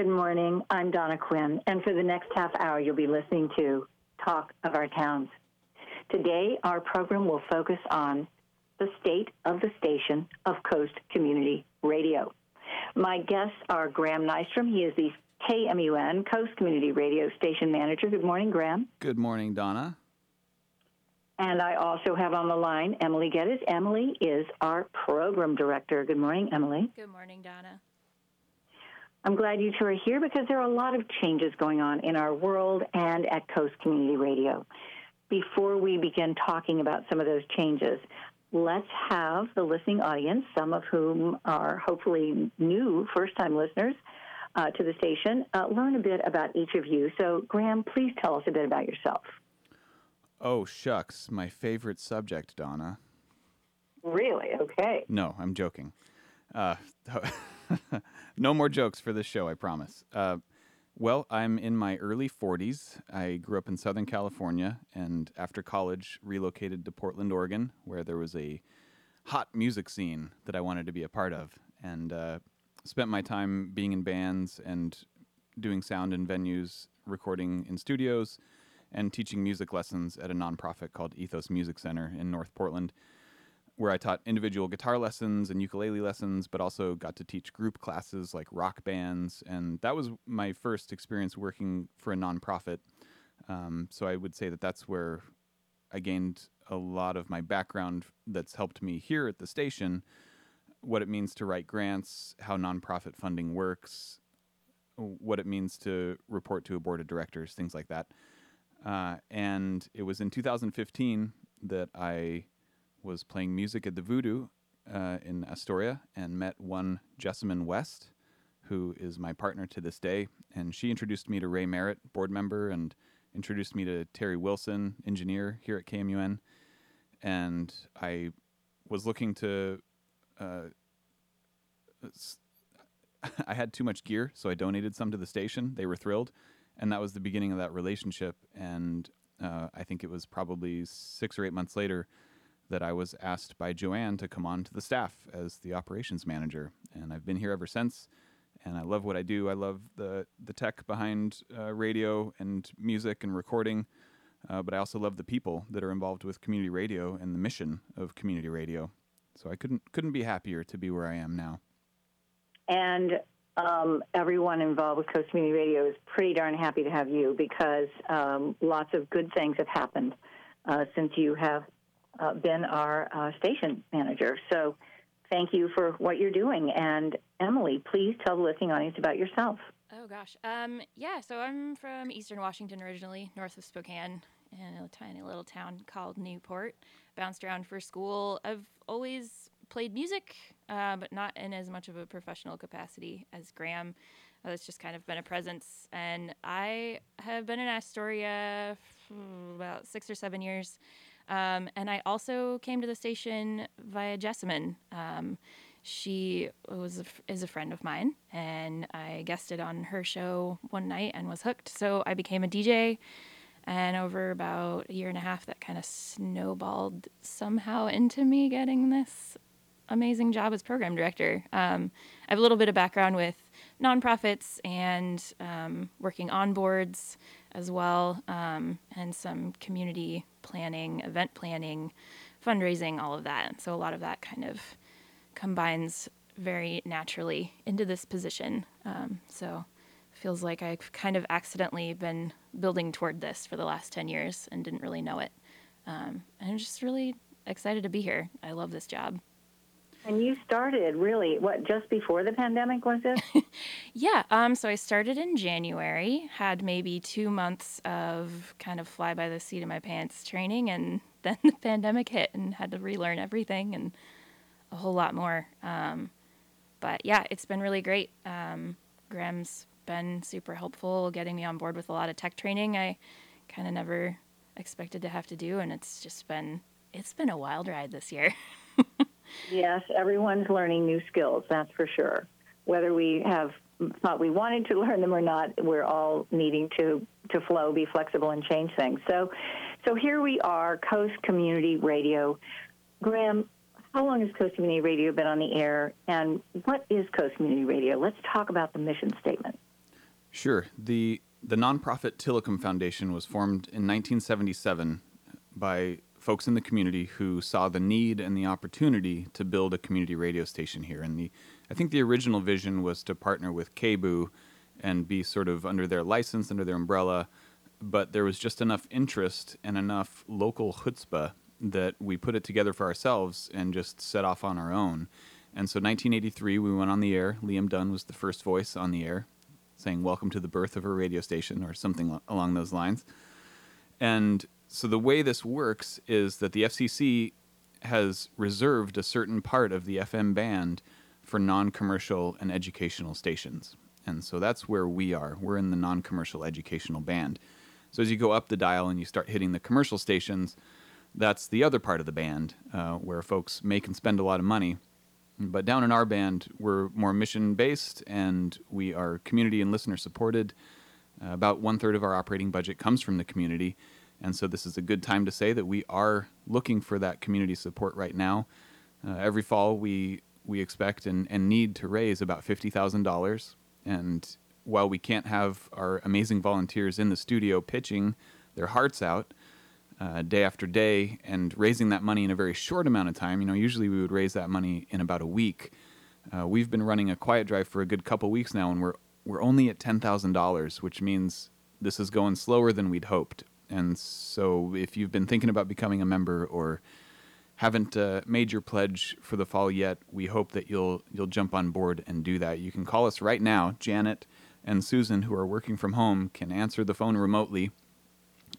Good morning. I'm Donna Quinn, and for the next half hour, you'll be listening to Talk of Our Towns. Today, our program will focus on the state of the station of Coast Community Radio. My guests are Graham Nystrom. He is the KMUN Coast Community Radio Station Manager. Good morning, Graham. Good morning, Donna. And I also have on the line Emily Geddes. Emily is our Program Director. Good morning, Emily. Good morning, Donna. I'm glad you two are here because there are a lot of changes going on in our world and at Coast Community Radio. Before we begin talking about some of those changes, let's have the listening audience, some of whom are hopefully new first time listeners uh, to the station, uh, learn a bit about each of you. So, Graham, please tell us a bit about yourself. Oh, shucks. My favorite subject, Donna. Really? Okay. No, I'm joking. Uh, no more jokes for this show, I promise. Uh, well, I'm in my early 40s. I grew up in Southern California and after college relocated to Portland, Oregon, where there was a hot music scene that I wanted to be a part of. And uh, spent my time being in bands and doing sound in venues, recording in studios, and teaching music lessons at a nonprofit called Ethos Music Center in North Portland where I taught individual guitar lessons and ukulele lessons, but also got to teach group classes like rock bands. And that was my first experience working for a nonprofit. Um, so I would say that that's where I gained a lot of my background that's helped me here at the station, what it means to write grants, how nonprofit funding works, what it means to report to a board of directors, things like that. Uh, and it was in 2015 that I was playing music at the Voodoo uh, in Astoria and met one Jessamine West, who is my partner to this day. And she introduced me to Ray Merritt, board member, and introduced me to Terry Wilson, engineer here at KMUN. And I was looking to. Uh, I had too much gear, so I donated some to the station. They were thrilled. And that was the beginning of that relationship. And uh, I think it was probably six or eight months later that I was asked by Joanne to come on to the staff as the operations manager, and I've been here ever since. And I love what I do. I love the the tech behind uh, radio and music and recording, uh, but I also love the people that are involved with community radio and the mission of community radio. So I couldn't couldn't be happier to be where I am now. And um, everyone involved with Coast Community Radio is pretty darn happy to have you because um, lots of good things have happened uh, since you have uh, been our uh, station manager. So thank you for what you're doing. And Emily, please tell the listening audience about yourself. Oh, gosh. Um, yeah, so I'm from Eastern Washington originally, north of Spokane, in a tiny little town called Newport. Bounced around for school. I've always played music, uh, but not in as much of a professional capacity as Graham. Uh, it's just kind of been a presence. And I have been in Astoria about six or seven years. Um, and I also came to the station via Jessamine. Um, she was a, is a friend of mine, and I guested on her show one night and was hooked. So I became a DJ, and over about a year and a half, that kind of snowballed somehow into me getting this amazing job as program director. Um, I have a little bit of background with nonprofits and um, working on boards as well, um, and some community planning, event planning, fundraising, all of that. So a lot of that kind of combines very naturally into this position. Um, so feels like I've kind of accidentally been building toward this for the last 10 years and didn't really know it. Um, I'm just really excited to be here. I love this job. And you started really what just before the pandemic was it? yeah. Um. So I started in January. Had maybe two months of kind of fly by the seat of my pants training, and then the pandemic hit, and had to relearn everything and a whole lot more. Um, but yeah, it's been really great. Um, Graham's been super helpful, getting me on board with a lot of tech training. I kind of never expected to have to do, and it's just been it's been a wild ride this year. Yes, everyone's learning new skills, that's for sure. Whether we have thought we wanted to learn them or not, we're all needing to, to flow, be flexible, and change things. So, so here we are, Coast Community Radio. Graham, how long has Coast Community Radio been on the air, and what is Coast Community Radio? Let's talk about the mission statement. Sure. The the nonprofit Tillicum Foundation was formed in 1977 by folks in the community who saw the need and the opportunity to build a community radio station here. And the I think the original vision was to partner with KBOO and be sort of under their license, under their umbrella. But there was just enough interest and enough local chutzpah that we put it together for ourselves and just set off on our own. And so 1983, we went on the air. Liam Dunn was the first voice on the air, saying, Welcome to the birth of a radio station, or something along those lines. And so the way this works is that the FCC has reserved a certain part of the FM band for non commercial and educational stations. And so that's where we are. We're in the non commercial educational band. So as you go up the dial and you start hitting the commercial stations, that's the other part of the band uh, where folks make and spend a lot of money. But down in our band, we're more mission based and we are community and listener supported. Uh, about one third of our operating budget comes from the community. And so this is a good time to say that we are looking for that community support right now. Uh, every fall, we, we expect and, and need to raise about $50,000. And while we can't have our amazing volunteers in the studio pitching their hearts out, uh, day after day and raising that money in a very short amount of time. You know, usually we would raise that money in about a week. Uh, we've been running a quiet drive for a good couple weeks now, and we're we're only at ten thousand dollars, which means this is going slower than we'd hoped. And so, if you've been thinking about becoming a member or haven't uh, made your pledge for the fall yet, we hope that you'll you'll jump on board and do that. You can call us right now. Janet and Susan, who are working from home, can answer the phone remotely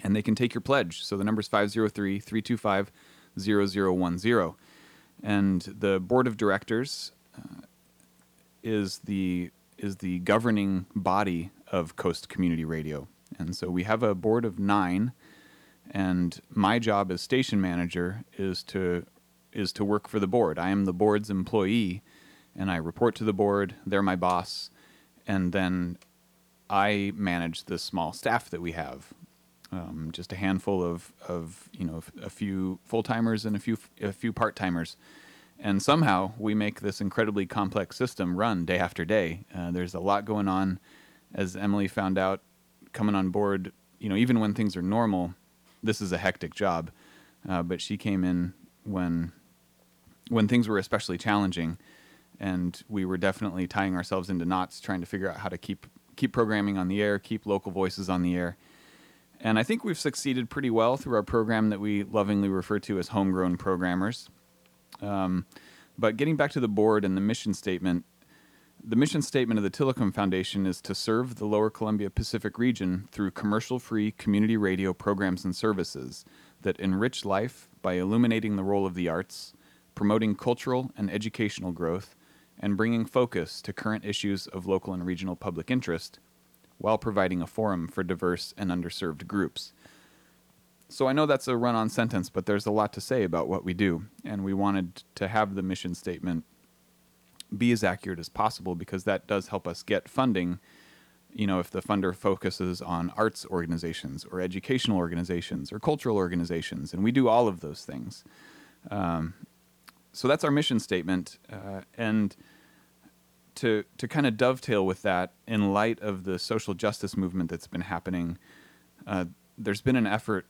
and they can take your pledge. So the number is 503 325 0010. And the board of directors uh, is the is the governing body of Coast Community Radio. And so we have a board of 9 and my job as station manager is to is to work for the board. I am the board's employee and I report to the board, they're my boss, and then I manage the small staff that we have um, just a handful of, of you know a few full timers and a few a few part timers, and somehow we make this incredibly complex system run day after day. Uh, there's a lot going on, as Emily found out coming on board. You know, even when things are normal, this is a hectic job. Uh, but she came in when when things were especially challenging, and we were definitely tying ourselves into knots, trying to figure out how to keep keep programming on the air, keep local voices on the air and I think we've succeeded pretty well through our program that we lovingly refer to as homegrown programmers. Um, but getting back to the board and the mission statement, the mission statement of the Tillicum Foundation is to serve the Lower Columbia Pacific region through commercial free community radio programs and services that enrich life by illuminating the role of the arts, promoting cultural and educational growth, and bringing focus to current issues of local and regional public interest while providing a forum for diverse and underserved groups. So I know that's a run on sentence, but there's a lot to say about what we do, and we wanted to have the mission statement be as accurate as possible because that does help us get funding. You know, if the funder focuses on arts organizations or educational organizations or cultural organizations, and we do all of those things. Um, so that's our mission statement, uh, and to to kind of dovetail with that, in light of the social justice movement that's been happening, uh, there's been an effort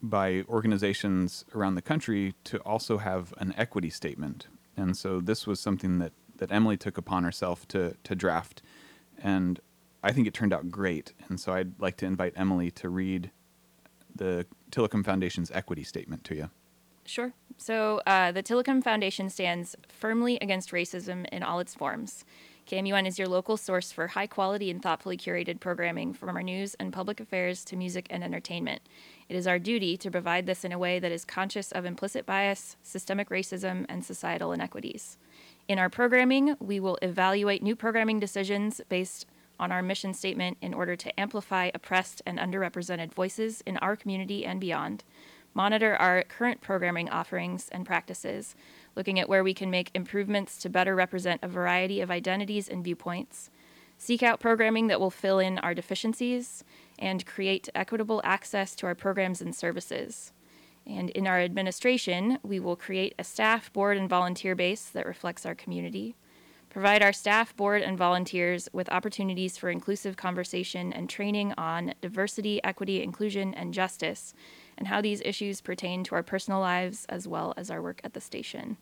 by organizations around the country to also have an equity statement, and so this was something that that Emily took upon herself to to draft, and I think it turned out great. And so I'd like to invite Emily to read the Tillicum Foundation's equity statement to you. Sure. So uh, the Tillicum Foundation stands firmly against racism in all its forms. KMUN is your local source for high quality and thoughtfully curated programming from our news and public affairs to music and entertainment. It is our duty to provide this in a way that is conscious of implicit bias, systemic racism, and societal inequities. In our programming, we will evaluate new programming decisions based on our mission statement in order to amplify oppressed and underrepresented voices in our community and beyond monitor our current programming offerings and practices, looking at where we can make improvements to better represent a variety of identities and viewpoints, seek out programming that will fill in our deficiencies, and create equitable access to our programs and services. And in our administration, we will create a staff, board, and volunteer base that reflects our community, provide our staff, board, and volunteers with opportunities for inclusive conversation and training on diversity, equity, inclusion, and justice, and how these issues pertain to our personal lives as well as our work at the station.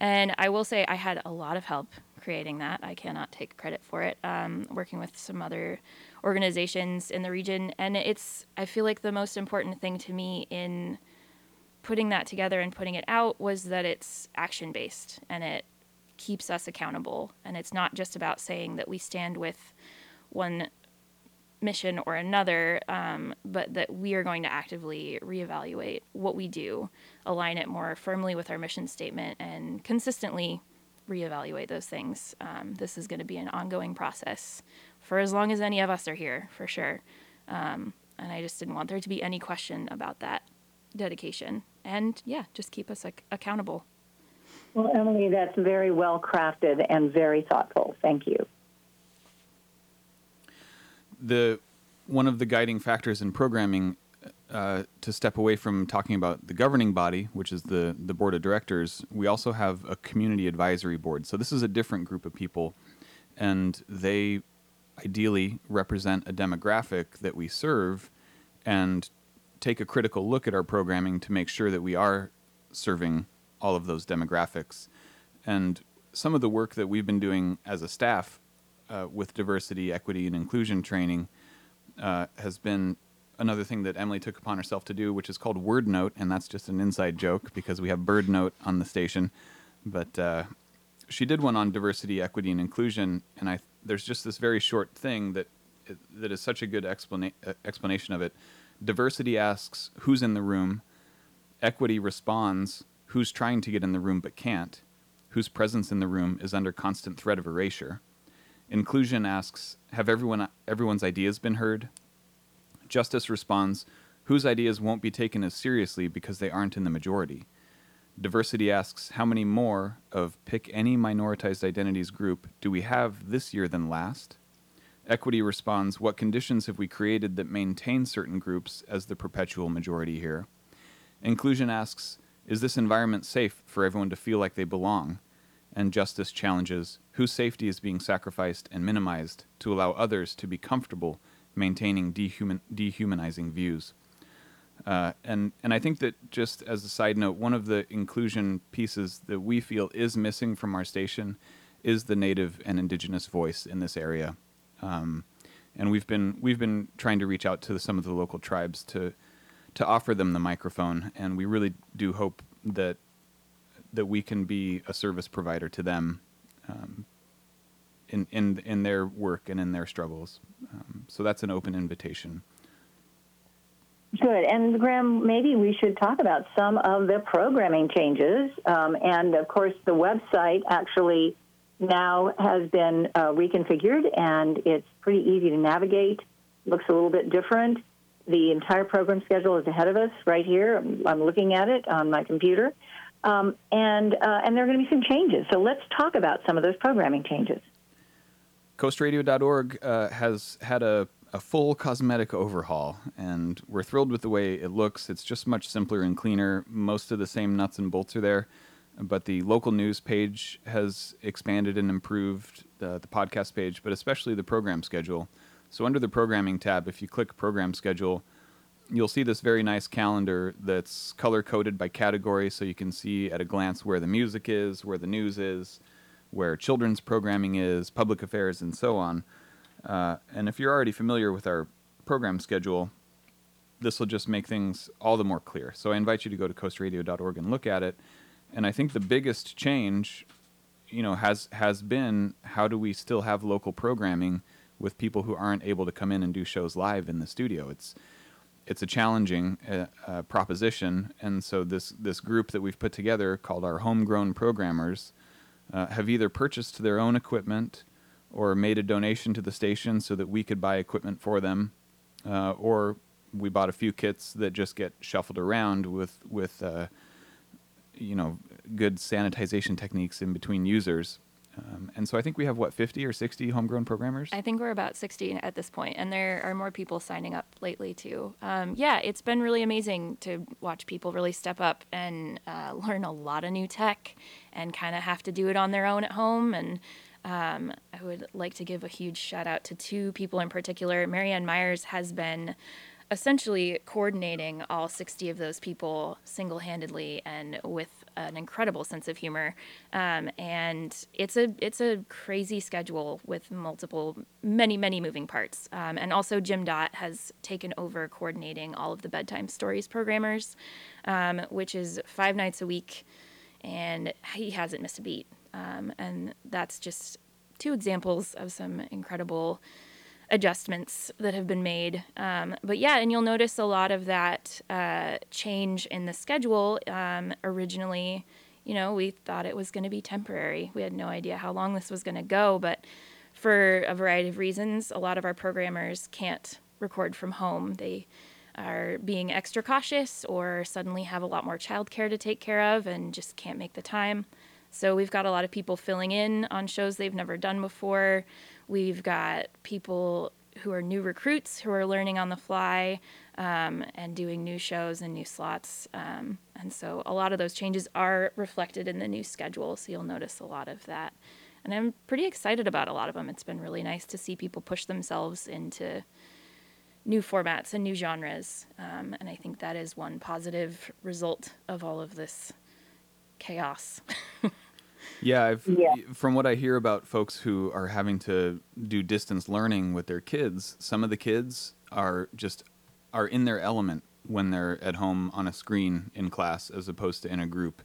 And I will say I had a lot of help creating that. I cannot take credit for it. Um, working with some other organizations in the region, and it's I feel like the most important thing to me in putting that together and putting it out was that it's action based and it keeps us accountable. And it's not just about saying that we stand with one mission or another, um, but that we are going to actively reevaluate what we do, align it more firmly with our mission statement, and consistently reevaluate those things. Um, this is going to be an ongoing process for as long as any of us are here, for sure. Um, and I just didn't want there to be any question about that dedication. And yeah, just keep us accountable. Well, Emily, that's very well crafted and very thoughtful. Thank you. The one of the guiding factors in programming uh, to step away from talking about the governing body, which is the the board of directors, we also have a community advisory board. So this is a different group of people, and they ideally represent a demographic that we serve, and take a critical look at our programming to make sure that we are serving all of those demographics. And some of the work that we've been doing as a staff uh, with diversity, equity, and inclusion training uh, has been another thing that Emily took upon herself to do, which is called Word Note, and that's just an inside joke because we have Bird Note on the station. But uh, she did one on diversity, equity, and inclusion, and I there's just this very short thing that that is such a good explana- uh, explanation of it. Diversity asks who's in the room. Equity responds who's trying to get in the room but can't, whose presence in the room is under constant threat of erasure. Inclusion asks, have everyone everyone's ideas been heard? Justice responds, whose ideas won't be taken as seriously because they aren't in the majority. Diversity asks, how many more of pick any minoritized identities group do we have this year than last? Equity responds, what conditions have we created that maintain certain groups as the perpetual majority here? Inclusion asks, is this environment safe for everyone to feel like they belong? And justice challenges whose safety is being sacrificed and minimized to allow others to be comfortable maintaining dehuman, dehumanizing views. Uh, and and I think that just as a side note, one of the inclusion pieces that we feel is missing from our station is the native and indigenous voice in this area. Um, and we've been we've been trying to reach out to some of the local tribes to to offer them the microphone, and we really do hope that that we can be a service provider to them um, in in in their work and in their struggles. Um, so that's an open invitation. Good. And Graham, maybe we should talk about some of the programming changes. Um, and of course, the website actually now has been uh, reconfigured and it's pretty easy to navigate. Looks a little bit different. The entire program schedule is ahead of us right here. I'm, I'm looking at it on my computer. Um, and, uh, and there are going to be some changes. So let's talk about some of those programming changes. Coastradio.org uh, has had a, a full cosmetic overhaul, and we're thrilled with the way it looks. It's just much simpler and cleaner. Most of the same nuts and bolts are there, but the local news page has expanded and improved, the, the podcast page, but especially the program schedule. So under the programming tab, if you click program schedule, you'll see this very nice calendar that's color coded by category so you can see at a glance where the music is, where the news is, where children's programming is, public affairs, and so on. Uh, and if you're already familiar with our program schedule, this will just make things all the more clear. So I invite you to go to coastradio.org and look at it. And I think the biggest change, you know, has has been how do we still have local programming with people who aren't able to come in and do shows live in the studio. It's it's a challenging uh, uh, proposition, and so this this group that we've put together, called our homegrown programmers, uh, have either purchased their own equipment or made a donation to the station so that we could buy equipment for them, uh, or we bought a few kits that just get shuffled around with with uh, you know good sanitization techniques in between users Um, and so I think we have what 50 or 60 homegrown programmers. I think we're about 60 at this point, and there are more people signing up lately too. Um, yeah, it's been really amazing to watch people really step up and uh, learn a lot of new tech, and kind of have to do it on their own at home. And um, I would like to give a huge shout out to two people in particular. Marianne Myers has been essentially coordinating all 60 of those people single handedly and with an incredible sense of humor. Um, and it's a it's a crazy schedule with multiple, many many moving parts. Um, and also Jim Dot has taken over coordinating all of the bedtime stories programmers, um, which is five nights a week, and he hasn't missed a beat. Um, and that's just two examples of some incredible adjustments that have been made. Um, but yeah, and you'll notice a lot of that uh, change in the schedule. Um, originally, you know, we thought it was going to be temporary. We had no idea how long this was going to go, but for a variety of reasons, a lot of our programmers can't record from home. They are being extra cautious or suddenly have a lot more childcare to take care of and just can't make the time. So we've got a lot of people filling in on shows they've never done before. We've got people who are new recruits who are learning on the fly um, and doing new shows and new slots. Um, and so a lot of those changes are reflected in the new schedule. So you'll notice a lot of that. And I'm pretty excited about a lot of them. It's been really nice to see people push themselves into new formats and new genres. Um, and I think that is one positive result of all of this chaos. Yeah, I've, Yeah. from what I hear about folks who are having to do distance learning with their kids, some of the kids are just are in their element when they're at home on a screen in class as opposed to in a group.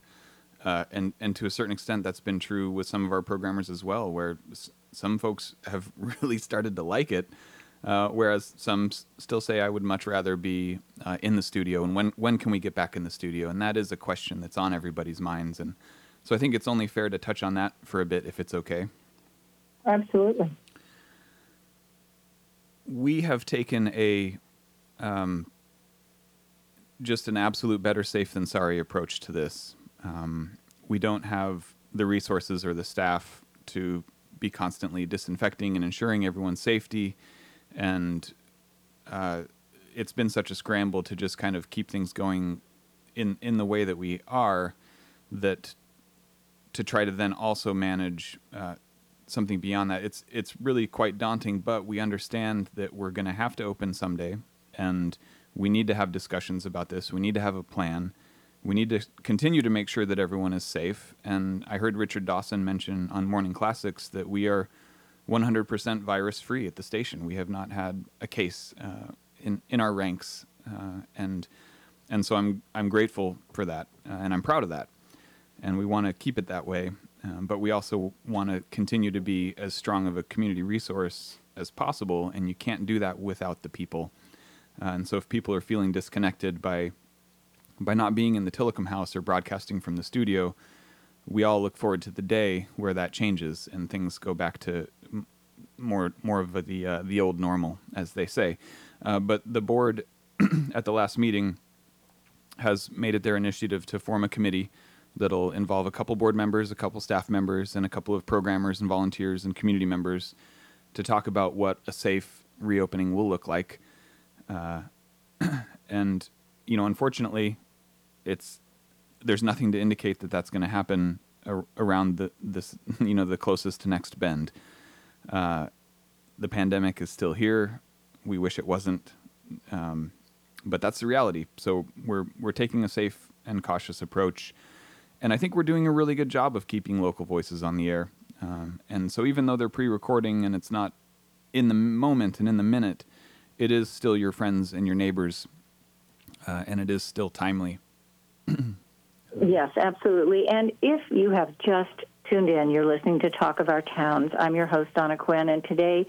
Uh, and and to a certain extent, that's been true with some of our programmers as well, where s- some folks have really started to like it, uh, whereas some s- still say I would much rather be uh, in the studio. And when when can we get back in the studio? And that is a question that's on everybody's minds. And so I think it's only fair to touch on that for a bit, if it's okay. Absolutely. We have taken a um, just an absolute better safe than sorry approach to this. Um, we don't have the resources or the staff to be constantly disinfecting and ensuring everyone's safety, and uh, it's been such a scramble to just kind of keep things going in in the way that we are that to try to then also manage uh, something beyond that. It's it's really quite daunting but we understand that we're going to have to open someday and we need to have discussions about this. We need to have a plan. We need to continue to make sure that everyone is safe. And i heard richard dawson mention on morning classics that we are 100% virus free at the station. We have not had a case uh, in in our ranks uh, and and so i'm i'm grateful for that uh, and i'm proud of that and we want to keep it that way um, but we also want to continue to be as strong of a community resource as possible, and you can't do that without the people. Uh, and so, if people are feeling disconnected by by not being in the Tillicum House or broadcasting from the studio, we all look forward to the day where that changes and things go back to m- more more of the uh, the old normal, as they say. Uh, but the board at the last meeting has made it their initiative to form a committee that'll involve a couple board members, a couple staff members, and a couple of programmers and volunteers and community members to talk about what a safe reopening will look like. Uh, and you know, unfortunately, it's there's nothing to indicate that that's going to happen ar- around the this you know the closest to next bend. Uh, the pandemic is still here. We wish it wasn't, um, but that's the reality. So we're we're taking a safe and cautious approach and I think we're doing a really good job of keeping local voices on the air. Um, and so even though they're pre-recording and it's not in the moment and in the minute, it is still your friends and your neighbors, uh, and it is still timely. Yes, absolutely. And if you have just tuned in, you're listening to Talk of Our Towns. I'm your host, Donna Quinn, and today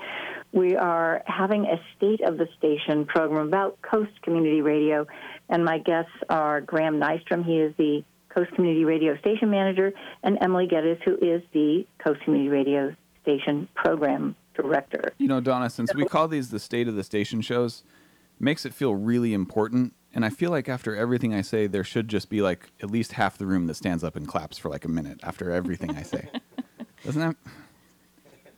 we are having a State of the Station program about Coast Community Radio. And my guests are Graham Nystrom. He is the Coast Community Radio Station Manager, and Emily Geddes, who is the Coast Community Radio Station Program Director. You know, Donna, since we call these the state of the station shows, makes it feel really important. And I feel like after everything I say, there should just be like at least half the room that stands up and claps for like a minute after everything I say. Doesn't that?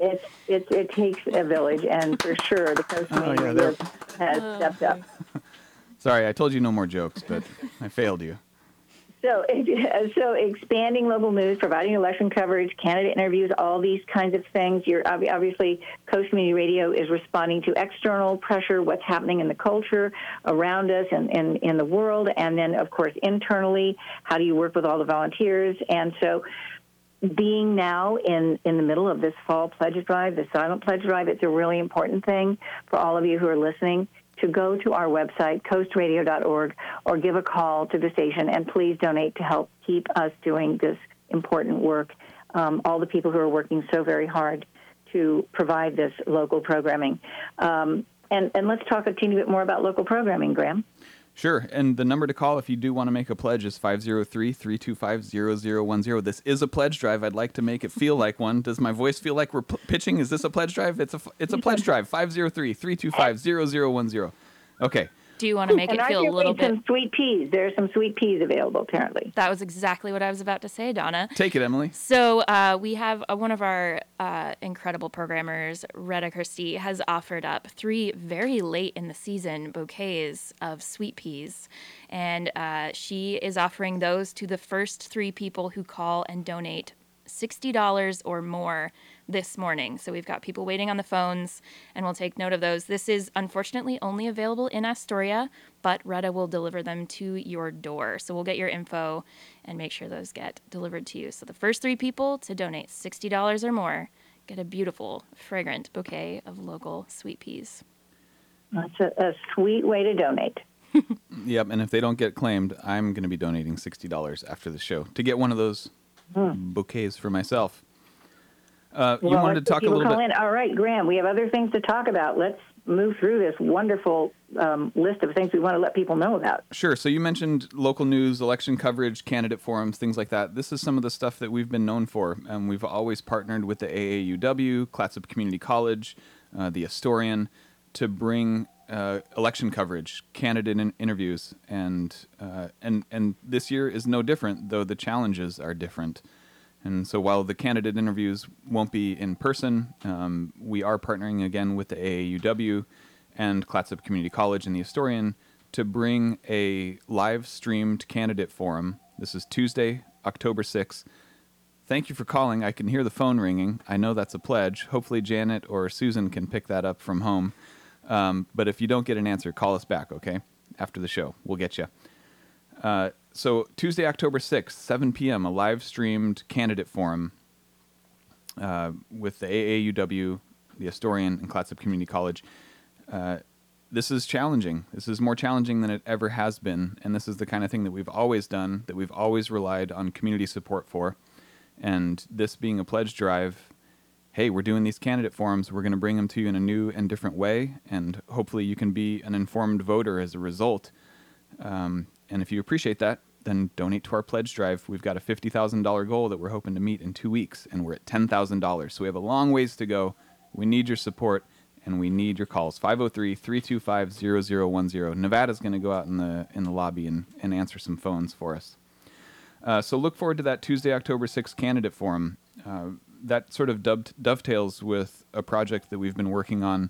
It's, it, it takes a village, and for sure, the Coast Oh, Community yeah, Radio has stepped up. Sorry, I told you no more jokes, but I failed you. So, so expanding local news, providing election coverage, candidate interviews, all these kinds of things. You're obviously Coast Community Radio is responding to external pressure, what's happening in the culture around us and in, the world, and then of course internally, how do you work with all the volunteers? And so, being now in in the middle of this fall pledge drive, the silent pledge drive, it's a really important thing for all of you who are listening to go to our website, coastradio.org, or give a call to the station and please donate to help keep us doing this important work. Um, all the people who are working so very hard to provide this local programming. Um, and, and let's talk a teeny bit more about local programming, Graham. Sure. And the number to call if you do want to make a pledge is 503 325 0010. This is a pledge drive. I'd like to make it feel like one. Does my voice feel like we're p- pitching? Is this a pledge drive? It's a, it's a mm-hmm. pledge drive. 503 325 0010. Okay. Do you want to make and it I feel a can little read bit? some sweet peas. There's some sweet peas available, apparently. That was exactly what I was about to say, Donna. Take it, Emily. So uh, we have uh, one of our uh, incredible programmers, Retta Christie, has offered up three very late in the season bouquets of sweet peas, and uh, she is offering those to the first three people who call and donate sixty dollars or more this morning. So we've got people waiting on the phones, and we'll take note of those. This is unfortunately only available in Astoria, but Retta will deliver them to your door. So we'll get your info and make sure those get delivered to you. So the first three people to donate $60 or more get a beautiful, fragrant bouquet of local sweet peas. That's a, a sweet way to donate. Yep. And if they don't get claimed, I'm going to be donating $60 after the show to get one of those hmm. bouquets for myself. Uh, you Well, wanted to talk a little bit. In. All right, Graham, we have other things to talk about. Let's move through this wonderful um, list of things we want to let people know about. Sure. So you mentioned local news, election coverage, candidate forums, things like that. This is some of the stuff that we've been known for, and we've always partnered with the AAUW, Clatsop Community College, uh, the Astorian, to bring uh, election coverage, candidate in- interviews, and uh, and and this year is no different, though the challenges are different. And so while the candidate interviews won't be in person, um, we are partnering again with the AAUW and Clatsop Community College and the Astorian to bring a live streamed candidate forum. This is Tuesday, October 6th. Thank you for calling. I can hear the phone ringing. I know that's a pledge. Hopefully, Janet or Susan can pick that up from home. Um, but if you don't get an answer, call us back, okay? After the show, we'll get you. Uh, so Tuesday, October sixth, seven p.m., a live streamed candidate forum uh, with the AAUW, the Astorian, and Clatsop Community College. Uh, this is challenging. This is more challenging than it ever has been, and this is the kind of thing that we've always done, that we've always relied on community support for. And this being a pledge drive, hey, we're doing these candidate forums. We're going to bring them to you in a new and different way, and hopefully you can be an informed voter as a result. Um, and if you appreciate that, then donate to our pledge drive. We've got a $50,000 goal that we're hoping to meet in two weeks, and we're at $10,000. So we have a long ways to go. We need your support, and we need your calls. 503 325 0010. Nevada's going to go out in the, in the lobby and, and answer some phones for us. Uh, so look forward to that Tuesday, October 6th candidate forum. Uh, that sort of dove- dovetails with a project that we've been working on.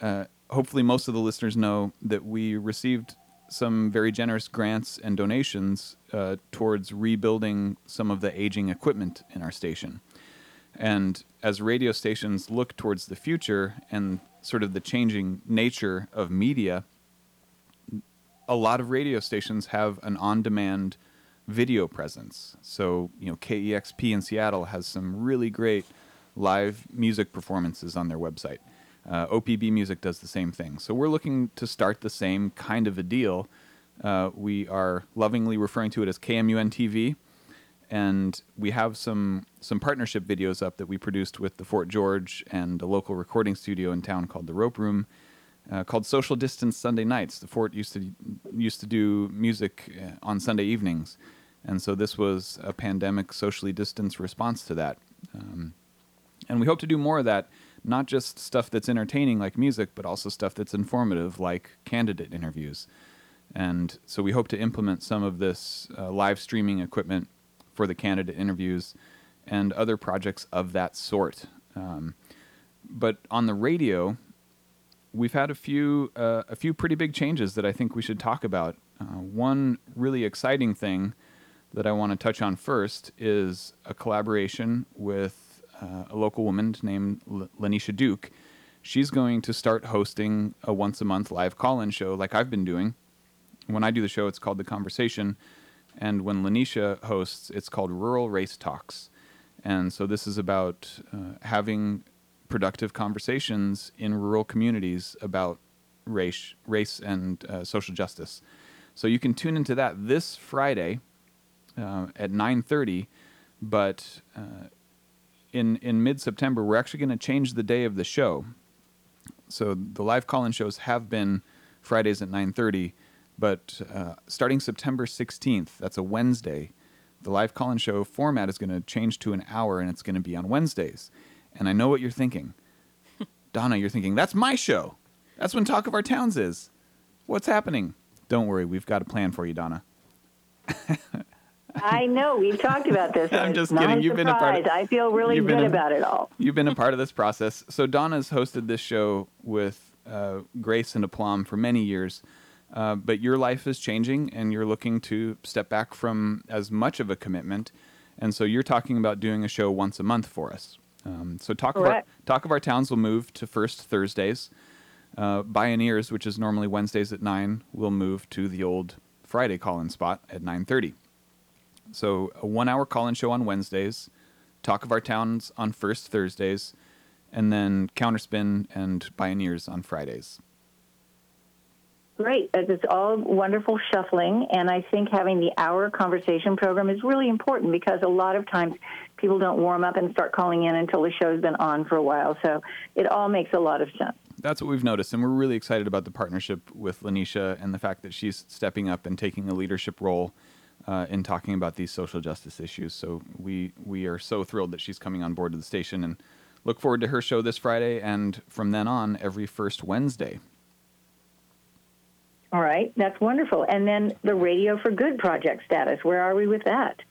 Uh, hopefully, most of the listeners know that we received some very generous grants and donations uh, towards rebuilding some of the aging equipment in our station. And as radio stations look towards the future and sort of the changing nature of media, a lot of radio stations have an on demand video presence. So, you know, KEXP in Seattle has some really great live music performances on their website. Uh, OPB Music does the same thing. So, we're looking to start the same kind of a deal. Uh, we are lovingly referring to it as KMUN TV. And we have some some partnership videos up that we produced with the Fort George and a local recording studio in town called the Rope Room, uh, called Social Distance Sunday Nights. The Fort used to used to do music uh, on Sunday evenings, and so this was a pandemic socially distanced response to that. Um, and we hope to do more of that, not just stuff that's entertaining like music, but also stuff that's informative like candidate interviews. And so we hope to implement some of this uh, live streaming equipment for the candidate interviews and other projects of that sort. Um, but on the radio, we've had a few uh, a few pretty big changes that I think we should talk about. Uh, one really exciting thing that I want to touch on first is a collaboration with uh, a local woman named L- Lanisha Duke. She's going to start hosting a once a month live call in show like I've been doing. When I do the show, it's called The Conversation. And when Lanisha hosts, it's called Rural Race Talks. And so this is about uh, having productive conversations in rural communities about race, race and uh, social justice. So you can tune into that this Friday uh, at 9:30, but in in mid-September we're actually going to change the day of the show. So the live call-in shows have been Fridays at 9:30, but uh, starting September 16th, that's a Wednesday, the live call-in show format is going to change to an hour and it's going to be on Wednesdays. And I know what you're thinking. Donna, you're thinking, that's my show. That's when Talk of Our Towns is. What's happening? Don't worry, we've got a plan for you, Donna. I know we've talked about this. I'm just kidding. You've been a part of- I feel really good a- about it all. You've been a part of this process. So Donna's hosted this show with uh, grace and aplomb for many years. Uh, but your life is changing and you're looking to step back from as much of a commitment. And so you're talking about doing a show once a month for us. Um, so Talk of, our, Talk of Our Towns will move to first Thursdays. Uh, Bioneers, which is normally Wednesdays at 9, will move to the old Friday call-in spot at 9.30. So a one-hour call-in show on Wednesdays, Talk of Our Towns on first Thursdays, and then Counterspin and Bioneers on Fridays. Great. It's all wonderful shuffling. And I think having the hour conversation program is really important because a lot of times people don't warm up and start calling in until the show's been on for a while. So it all makes a lot of sense. That's what we've noticed, and we're really excited about the partnership with Lanisha and the fact that she's stepping up and taking a leadership role uh, in talking about these social justice issues. So we we are so thrilled that she's coming on board to the station, and look forward to her show this Friday, and from then on, every first Wednesday. All right. That's wonderful. And then the Radio for Good project status. Where are we with that?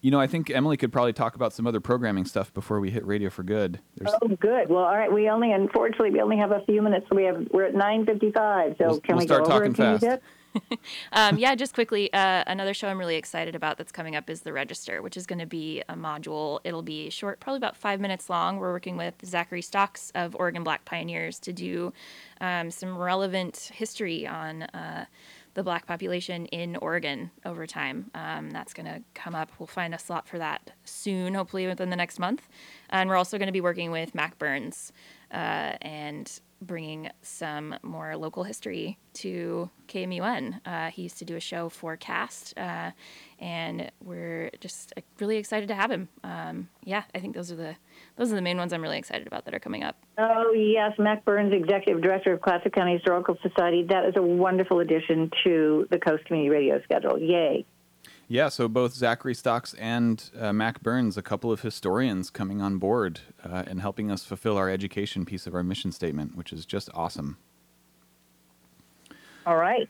You know, I think Emily could probably talk about some other programming stuff before we hit Radio for Good. There's, Oh, good. Well, all right. We only, unfortunately, we only have a few minutes. We have, we're at 9:55. So We'll- can we'll we start go over talking you, fast. Um, yeah, just quickly, uh, another show I'm really excited about that's coming up is The Register, which is going to be a module. It'll be short, probably about five minutes long. We're working with Zachary Stocks of Oregon Black Pioneers to do um, some relevant history on uh, the black population in Oregon over time. Um, that's going to come up. We'll find a slot for that soon, hopefully within the next month. And we're also going to be working with Mac Burns uh, and bringing some more local history to KMUN. Uh, he used to do a show for Cast, uh, and we're just uh, really excited to have him. Um, yeah, I think those are the those are the main ones I'm really excited about that are coming up. Oh, yes. Mac Burns, Executive Director of Clatsop County Historical Society. That is a wonderful addition to the Coast Community Radio schedule. Yay. Yeah, so both Zachary Stocks and uh, Mac Burns, a couple of historians coming on board uh, and helping us fulfill our education piece of our mission statement, which is just awesome. All right.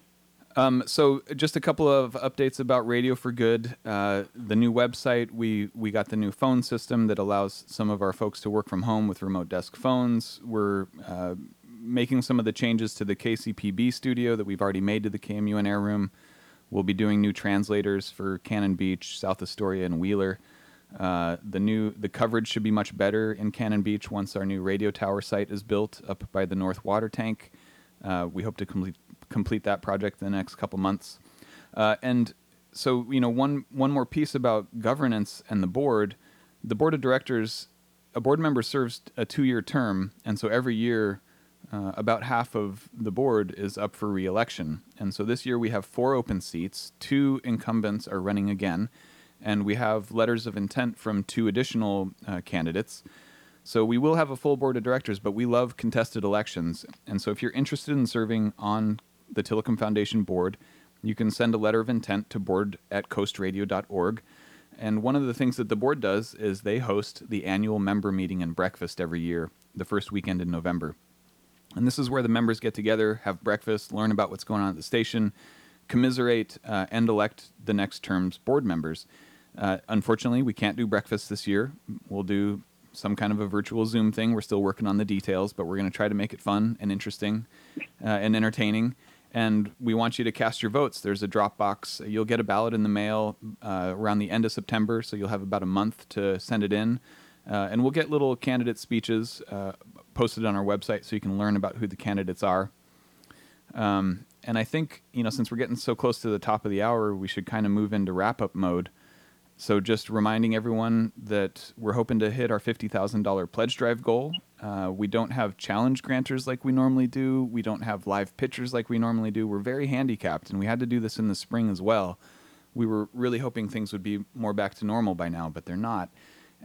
Um, so just a couple of updates about Radio for Good. Uh, the new website, we we got the new phone system that allows some of our folks to work from home with remote desk phones. We're uh, making some of the changes to the KCPB studio that we've already made to the KMUN Air Room. We'll be doing new translators for Cannon Beach, South Astoria, and Wheeler. Uh, the new the coverage should be much better in Cannon Beach once our new radio tower site is built up by the North Water Tank. Uh, we hope to complete complete that project in the next couple months. Uh, and so, you know, one one more piece about governance and the board. The board of directors, a board member serves a two-year term, and so every year, uh, about half of the board is up for re-election. And so this year we have four open seats. Two incumbents are running again, and we have letters of intent from two additional uh, candidates. So we will have a full board of directors, but we love contested elections. And so if you're interested in serving on the Tillicum Foundation board, you can send a letter of intent to board at coastradio.org. And one of the things that the board does is they host the annual member meeting and breakfast every year, the first weekend in November. And this is where the members get together, have breakfast, learn about what's going on at the station, commiserate, uh, and elect the next term's board members. Uh, unfortunately, we can't do breakfast this year. We'll do some kind of a virtual Zoom thing. We're still working on the details, but we're going to try to make it fun and interesting uh, and entertaining. And we want you to cast your votes. There's a Dropbox. You'll get a ballot in the mail uh, around the end of September, so you'll have about a month to send it in. Uh, and we'll get little candidate speeches uh, posted on our website so you can learn about who the candidates are. Um, and I think, you know, since we're getting so close to the top of the hour, we should kind of move into wrap up mode. So just reminding everyone that we're hoping to hit our $50,000 pledge drive goal. Uh, we don't have challenge granters like we normally do. We don't have live pitchers like we normally do. We're very handicapped, and we had to do this in the spring as well. We were really hoping things would be more back to normal by now, but they're not.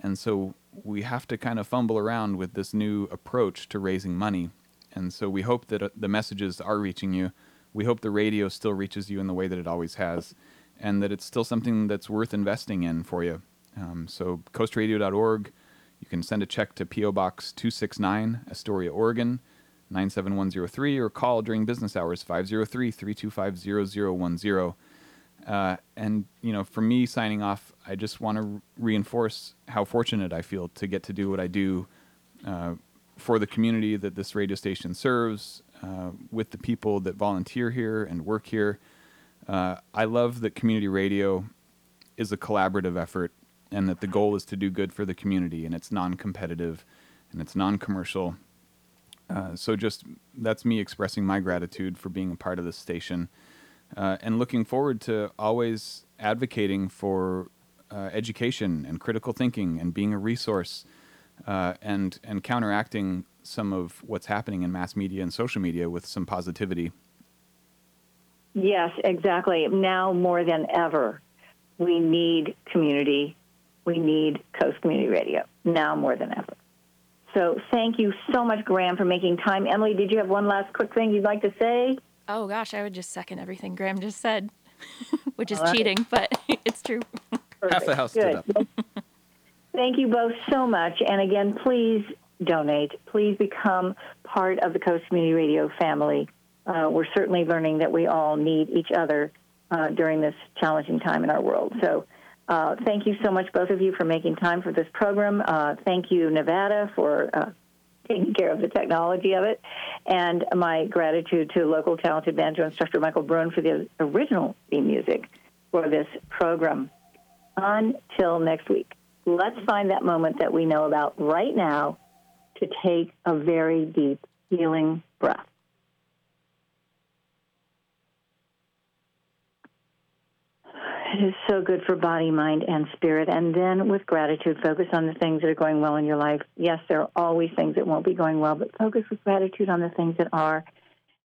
And so we have to kind of fumble around with this new approach to raising money. And so we hope that uh, the messages are reaching you. We hope the radio still reaches you in the way that it always has, and that it's still something that's worth investing in for you. Um, so, coastradio.org. You can send a check to P.O. Box 269, Astoria, Oregon, 97103, or call during business hours 503 325 0010. Uh, and, you know, for me signing off, I just want to reinforce how fortunate I feel to get to do what I do uh, for the community that this radio station serves, uh, with the people that volunteer here and work here. Uh, I love that community radio is a collaborative effort and that the goal is to do good for the community and it's non competitive and it's non commercial. Uh, so, just that's me expressing my gratitude for being a part of this station uh, and looking forward to always advocating for uh, education and critical thinking and being a resource uh, and and counteracting some of what's happening in mass media and social media with some positivity. Yes, exactly. Now more than ever, we need community. We need Coast Community Radio now more than ever. So thank you so much, Graham, for making time. Emily, did you have one last quick thing you'd like to say? Oh gosh, I would just second everything Graham just said, which is cheating, but it's true. Perfect. Half the house Good. stood up. Thank you both so much. And again, please donate. Please become part of the Coast Community Radio family. Uh, we're certainly learning that we all need each other uh, during this challenging time in our world. So, uh, thank you so much, both of you, for making time for this program. Uh, thank you, Nevada, for uh, taking care of the technology of it. And my gratitude to local talented banjo instructor Michael Bruin for the original theme music for this program. Until next week, let's find that moment that we know about right now to take a very deep healing breath. It is so good for body, mind, and spirit. And then with gratitude, focus on the things that are going well in your life. Yes, there are always things that won't be going well, but focus with gratitude on the things that are